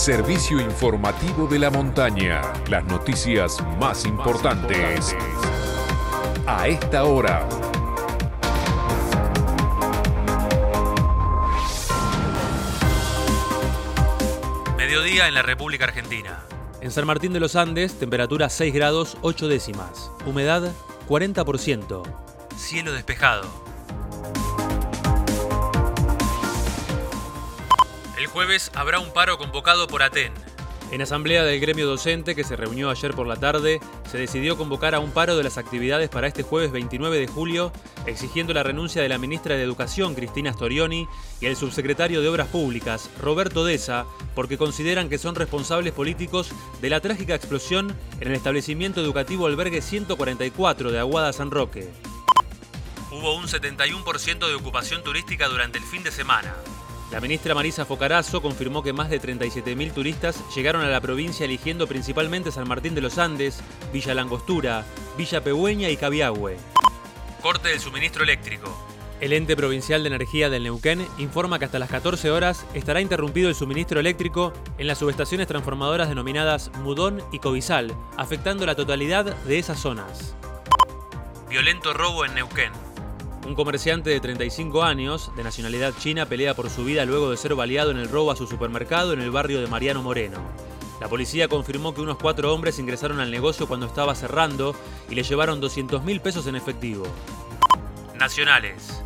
servicio informativo de la montaña. Las noticias más importantes a esta hora. Mediodía en la República Argentina. En San Martín de los Andes, temperatura 6 grados 8 décimas. Humedad 40%. Cielo despejado. El jueves habrá un paro convocado por Aten. En asamblea del gremio docente que se reunió ayer por la tarde, se decidió convocar a un paro de las actividades para este jueves 29 de julio, exigiendo la renuncia de la ministra de Educación, Cristina Storioni, y el subsecretario de Obras Públicas, Roberto Deza, porque consideran que son responsables políticos de la trágica explosión en el establecimiento educativo Albergue 144 de Aguada San Roque. Hubo un 71% de ocupación turística durante el fin de semana. La ministra Marisa Focarazo confirmó que más de 37.000 turistas llegaron a la provincia eligiendo principalmente San Martín de los Andes, Villa Langostura, Villa Pehueña y Cabiagüe. Corte del suministro eléctrico. El ente provincial de energía del Neuquén informa que hasta las 14 horas estará interrumpido el suministro eléctrico en las subestaciones transformadoras denominadas Mudón y Cobizal, afectando la totalidad de esas zonas. Violento robo en Neuquén. Un comerciante de 35 años, de nacionalidad china, pelea por su vida luego de ser baleado en el robo a su supermercado en el barrio de Mariano Moreno. La policía confirmó que unos cuatro hombres ingresaron al negocio cuando estaba cerrando y le llevaron 200 mil pesos en efectivo. Nacionales.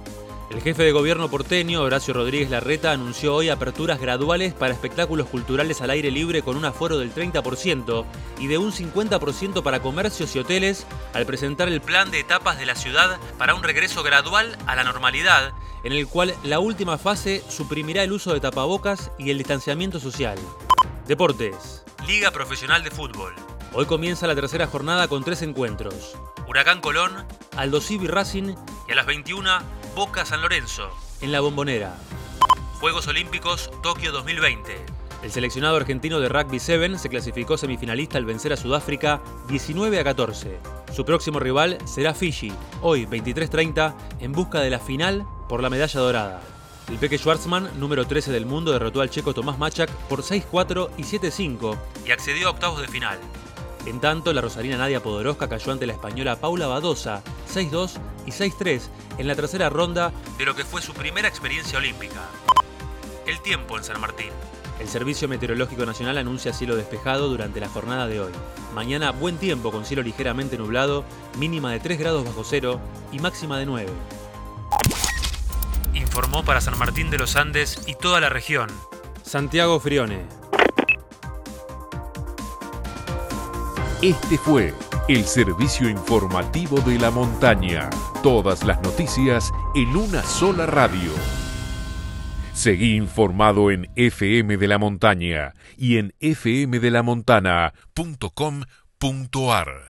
El jefe de gobierno porteño, Horacio Rodríguez Larreta, anunció hoy aperturas graduales para espectáculos culturales al aire libre con un aforo del 30% y de un 50% para comercios y hoteles al presentar el plan de etapas de la ciudad para un regreso gradual a la normalidad, en el cual la última fase suprimirá el uso de tapabocas y el distanciamiento social. Deportes. Liga Profesional de Fútbol. Hoy comienza la tercera jornada con tres encuentros. Huracán Colón, Aldo Civi Racing y a las 21 Boca San Lorenzo. En la bombonera. Juegos Olímpicos Tokio 2020. El seleccionado argentino de rugby 7 se clasificó semifinalista al vencer a Sudáfrica 19 a 14. Su próximo rival será Fiji, hoy 23:30, en busca de la final por la medalla dorada. El Peque Schwarzman, número 13 del mundo, derrotó al checo Tomás Machak por 6-4 y 7-5 y accedió a octavos de final. En tanto, la rosarina Nadia Podoroska cayó ante la española Paula Badosa 6-2 y 6-3 en la tercera ronda de lo que fue su primera experiencia olímpica. El tiempo en San Martín. El Servicio Meteorológico Nacional anuncia cielo despejado durante la jornada de hoy. Mañana buen tiempo con cielo ligeramente nublado, mínima de 3 grados bajo cero y máxima de 9. Informó para San Martín de los Andes y toda la región. Santiago Frione. Este fue el servicio informativo de la montaña. Todas las noticias en una sola radio. Seguí informado en FM de la Montaña y en fmdelamontana.com.ar.